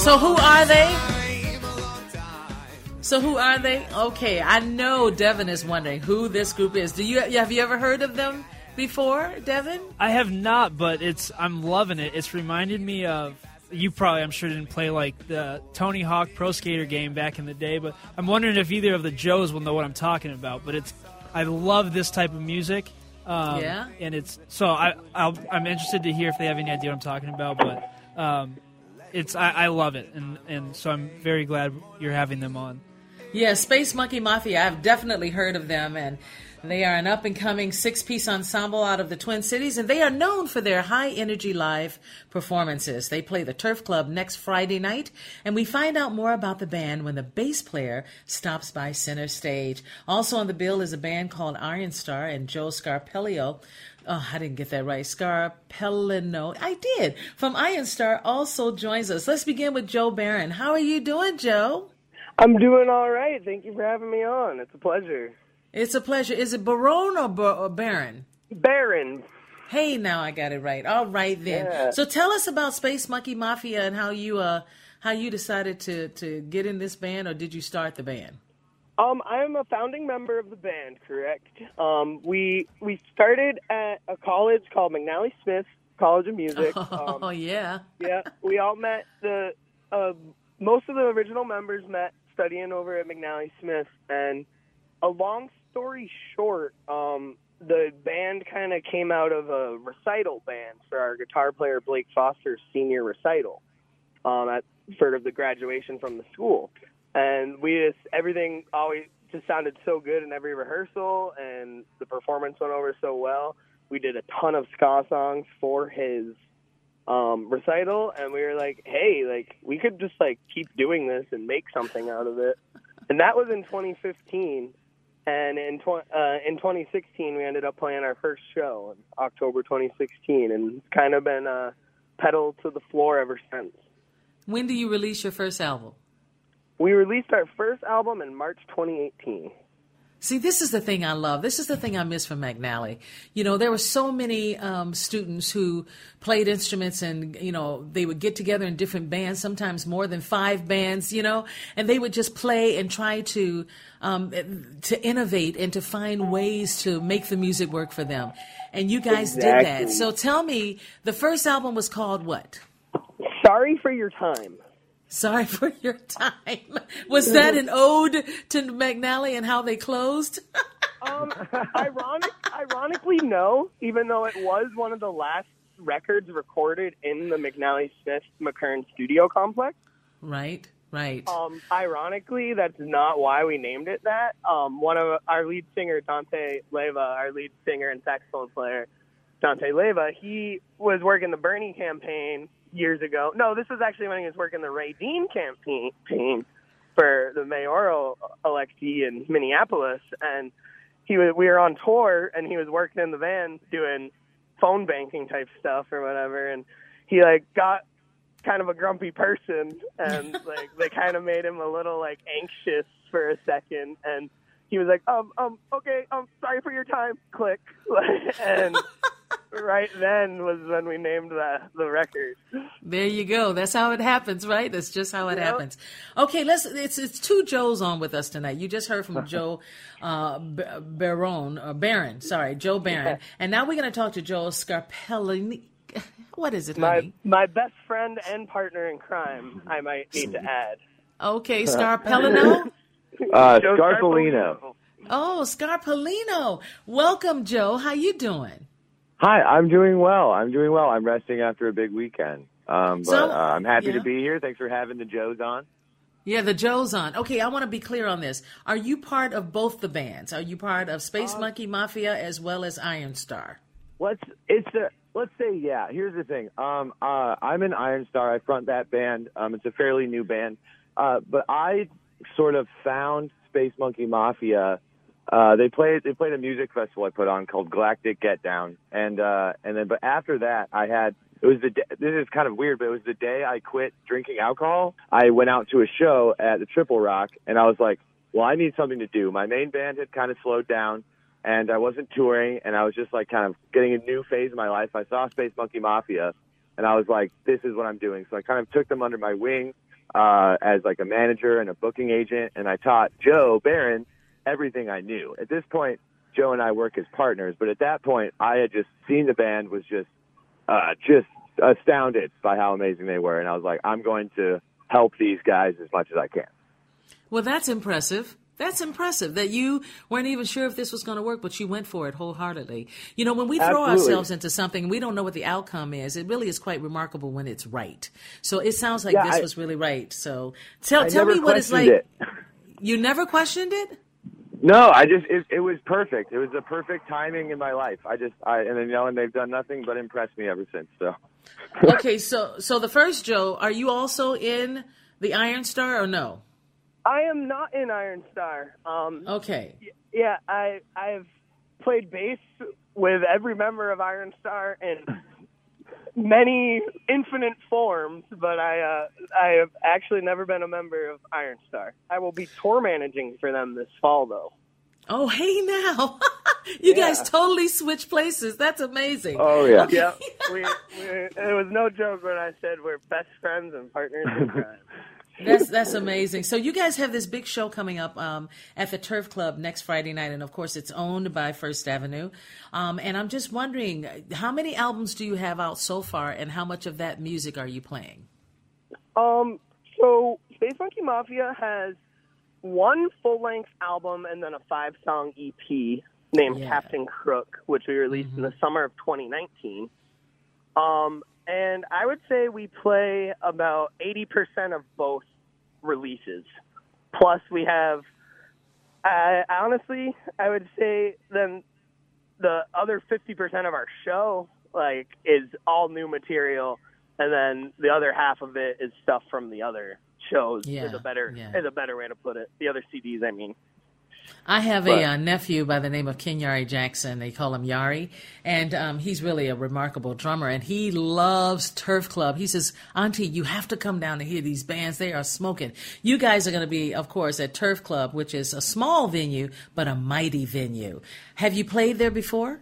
So who are they? So who are they? Okay, I know Devin is wondering who this group is. Do you have you ever heard of them before, Devin? I have not, but it's I'm loving it. It's reminded me of you probably I'm sure didn't play like the Tony Hawk Pro Skater game back in the day, but I'm wondering if either of the Joes will know what I'm talking about. But it's I love this type of music. Um, Yeah? and it's so I I'll, I'm interested to hear if they have any idea what I'm talking about, but um, it's I, I love it, and and so I'm very glad you're having them on. Yeah, Space Monkey Mafia. I've definitely heard of them, and they are an up and coming six piece ensemble out of the Twin Cities, and they are known for their high energy live performances. They play the Turf Club next Friday night, and we find out more about the band when the bass player stops by center stage. Also on the bill is a band called Iron Star and Joe Scarpello. Oh, I didn't get that right. Scarpellino. I did. From Iron Star also joins us. Let's begin with Joe Barron. How are you doing, Joe? I'm doing all right. Thank you for having me on. It's a pleasure. It's a pleasure. Is it Barone or, Bar- or Baron? Baron. Hey, now I got it right. All right then. Yeah. So tell us about Space Monkey Mafia and how you uh how you decided to to get in this band, or did you start the band? Um, I'm a founding member of the band, correct? Um, we we started at a college called McNally Smith College of Music. Oh Um, yeah. yeah, we all met the uh, most of the original members met studying over at McNally Smith, and a long story short, um, the band kind of came out of a recital band for our guitar player Blake Foster's senior recital um, at of the graduation from the school, and we just everything always just sounded so good in every rehearsal, and the performance went over so well. We did a ton of ska songs for his um, recital, and we were like, "Hey, like we could just like keep doing this and make something out of it." And that was in 2015. And in tw- uh, in 2016, we ended up playing our first show in October 2016, and it's kind of been uh, pedal to the floor ever since. When do you release your first album? We released our first album in March 2018. See, this is the thing I love. This is the thing I miss from McNally. You know, there were so many um, students who played instruments and, you know, they would get together in different bands, sometimes more than five bands, you know, and they would just play and try to, um, to innovate and to find ways to make the music work for them. And you guys did that. So tell me, the first album was called what? Sorry for your time. Sorry for your time. Was that an ode to McNally and how they closed? Um, ironic, ironically, no. Even though it was one of the last records recorded in the McNally Smith McKern Studio Complex. right, right. Um, ironically, that's not why we named it that. Um, one of our lead singer, Dante Leva, our lead singer and saxophone player, Dante Leva, he was working the Bernie campaign years ago. No, this was actually when he was working the Ray Dehn campaign for the mayoral electee in Minneapolis, and he was we were on tour, and he was working in the van doing phone banking type stuff or whatever, and he like got kind of a grumpy person and like they kind of made him a little like anxious for a second. And he was like um um okay um sorry for your time. Click. And right then was when we named the the record. There you go. That's how it happens, right? That's just how it Yep. happens. Okay, let's. It's it's two Joes on with us tonight. You just heard from Joe uh, B- Baron, or Baron. Sorry, Joe Baron, and now we're going to talk to Joe Scarpellini. What is it, My honey? my best friend and partner in crime. I might need to add. Okay, Scarpellino. Uh, Joe Scarpolino. Oh, Scarpellino. Welcome, Joe. How you doing? Hi, I'm doing well. I'm doing well. I'm resting after a big weekend. Um, but So- uh, I'm happy yeah. to be here. Thanks for having the Joes on. Yeah, the Joe's on. Okay, I want to be clear on this. Are you part of both the bands? Are you part of Space Monkey Mafia as well as Iron Star? Let's it's a let's say yeah. Here's the thing. Um, uh, I'm in Iron Star. I front that band. Um, it's a fairly new band. Uh, but I sort of found Space Monkey Mafia. Uh, they played they played a music festival I put on called Galactic Get Down, and uh, and then but after that I had it was the day, this is kind of weird, but it was the day I quit drinking alcohol. I went out to a show at the Triple Rock, and I was like, well, I need something to do. My main band had kind of slowed down and I wasn't touring, and I was just like kind of getting a new phase in my life. I saw Space Monkey Mafia, and I was like, this is what I'm doing. So I kind of took them under my wing uh, as like a manager and a booking agent, and I taught Joe Barron everything I knew. At this point, Joe and I work as partners, but at that point, I had just seen the band was just uh, just astounded by how amazing they were, and I was like, I'm going to help these guys as much as I can. Well, that's impressive. That's impressive that you weren't even sure if this was going to work, but you went for it wholeheartedly. You know, when we throw Absolutely. ourselves into something and we don't know what the outcome is, it really is quite remarkable when it's right. So it sounds like Yeah, this I- was really right. So tell I tell me what it's like. it. You never questioned it? No, I just it, it was perfect. It was the perfect timing in my life. I just I and then you know and they've done nothing but impress me ever since. So okay, so so the first Joe, are you also in the Iron Star or no? I am not in Iron Star. Um, Okay. yeah, I I've played bass with every member of Iron Star in many infinite forms, but I uh, I have actually never been a member of Iron Star. I will be tour managing for them this fall, though. Oh, hey now. you guys totally switch places. That's amazing. oh yeah, Yeah, we, we it was no joke when I said we're best friends and partners in crime. That's that's amazing. So you guys have this big show coming up um, at the Turf Club next Friday night, and of course it's owned by First Avenue. Um, and I'm just wondering, how many albums do you have out so far, and how much of that music are you playing? Um, so Space Monkey Mafia has one full length album and then a five song EP named Yeah. Captain Crook, which we released in the summer of 2019. Um, and I would say we play about 80% of both releases. Plus, we have, I honestly, I would say then the other 50% of our show like is all new material and then the other half of it is stuff from the other shows is Yeah, a better yeah. is a better way to put it the other cds i mean I have But- a uh, nephew by the name of Ken Yari Jackson. They call him Yari, and um, he's really a remarkable drummer. And he loves Turf Club. He says, "Auntie, you have to come down to hear these bands. They are smoking." You guys are going to be, of course, at Turf Club, which is a small venue but a mighty venue. Have you played there before?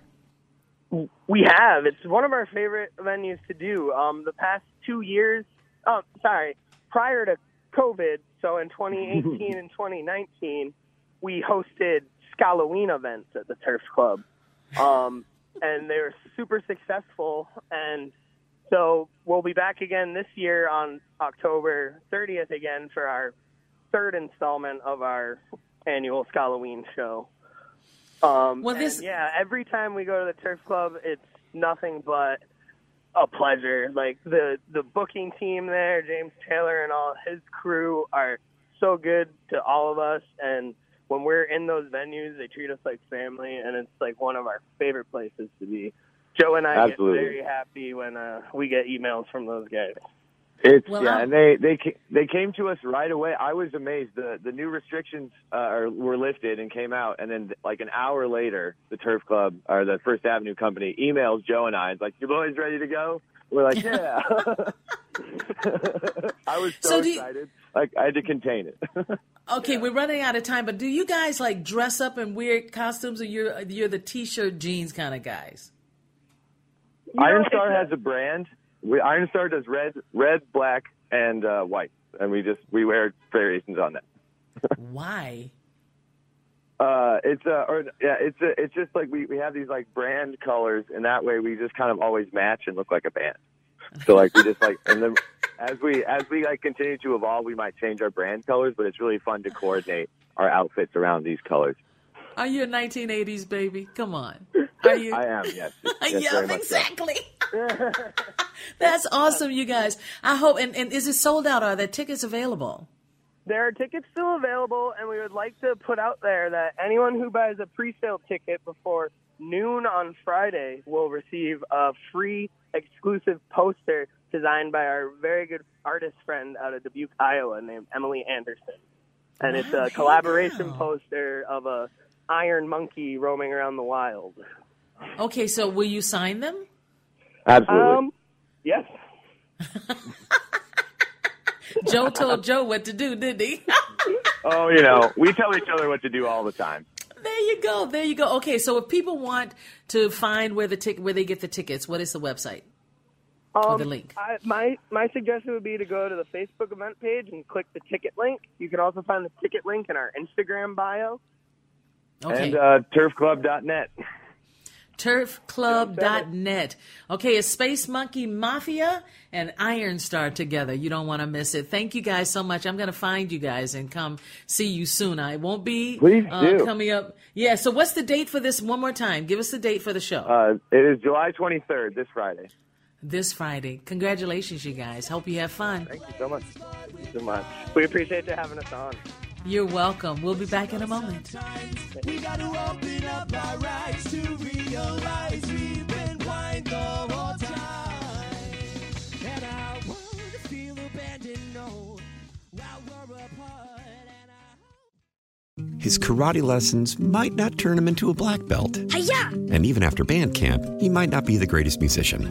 we have it's one of our favorite venues to do um the past two years oh sorry prior to covid so in 2018 and 2019 we hosted Scalloween events at the turf club. Um and they were super successful. And so we'll be back again this year on october 30th again for our third installment of our annual Scalloween show. Um, Well, this- yeah, every time we go to the turf club, it's nothing but a pleasure. Like the the booking team there, James Taylor and all his crew are so good to all of us, and when we're in those venues, they treat us like family, and it's like one of our favorite places to be. Joe and I Absolutely. get very happy when uh, we get emails from those guys. it's Well, yeah, I'm- and they they they came to us right away. I was amazed. the The new restrictions uh, are, were lifted and came out, and then like an hour later, the Turf Club or the First Avenue Company emails Joe and I. It's like, "Your boys ready to go?" We're like, "Yeah." I was so, So do you- excited, like I had to contain it. Okay, we're running out of time, but do you guys like dress up in weird costumes, or you're you're the t-shirt jeans kind of guys? You Iron it's Star has a brand. We, Iron Star does red, red, black, and uh, white, and we just we wear variations on that. Why? Uh, it's uh, or yeah, it's uh, it's just like we we have these like brand colors, and that way we just kind of always match and look like a band. So like we just like, and then as we as we like continue to evolve, we might change our brand colors, but it's really fun to coordinate our outfits around these colors. Are you a 1980s baby? Come on. Are you? I am, yes. yes yeah, much so. exactly. That's awesome, you guys. I hope. And, and is it sold out? Are there tickets available? There are tickets still available, and we would like to put out there that anyone who buys a pre-sale ticket before noon on Friday will receive a free exclusive poster designed by our very good artist friend out of Dubuque, Iowa, named Emily Anderson. And it's a collaboration now. poster of a iron monkey roaming around the wild. Okay, so will you sign them? Absolutely. Um, yes. Joe told Joe what to do, didn't he? oh, you know, we tell each other what to do all the time. there you go. There you go. Okay, so if people want to find where the tick where they get the tickets, what is the website? Um, the link. I, my my suggestion would be to go to the Facebook event page and click the ticket link. You can also find the ticket link in our Instagram bio. Okay. And uh, turfclub.net. turfclub.net. Okay, it's Space Monkey Mafia and Iron Star together. You don't want to miss it. Thank you guys so much. I'm going to find you guys and come see you soon. I won't be Please uh, do. coming up. Yeah, so what's the date for this? One more time. Give us the date for the show. Uh, it is July 23rd, this Friday. this Friday. Congratulations, you guys. Hope you have fun. Thank you so much. Thank you so much. We appreciate you having us on. You're welcome. We'll be back in a moment. We got to open up our eyes to realize we've been blind the whole time. And I want to feel abandoned, no, while we're apart. And I His karate lessons might not turn him into a black belt. And even after band camp, he might not be the greatest musician.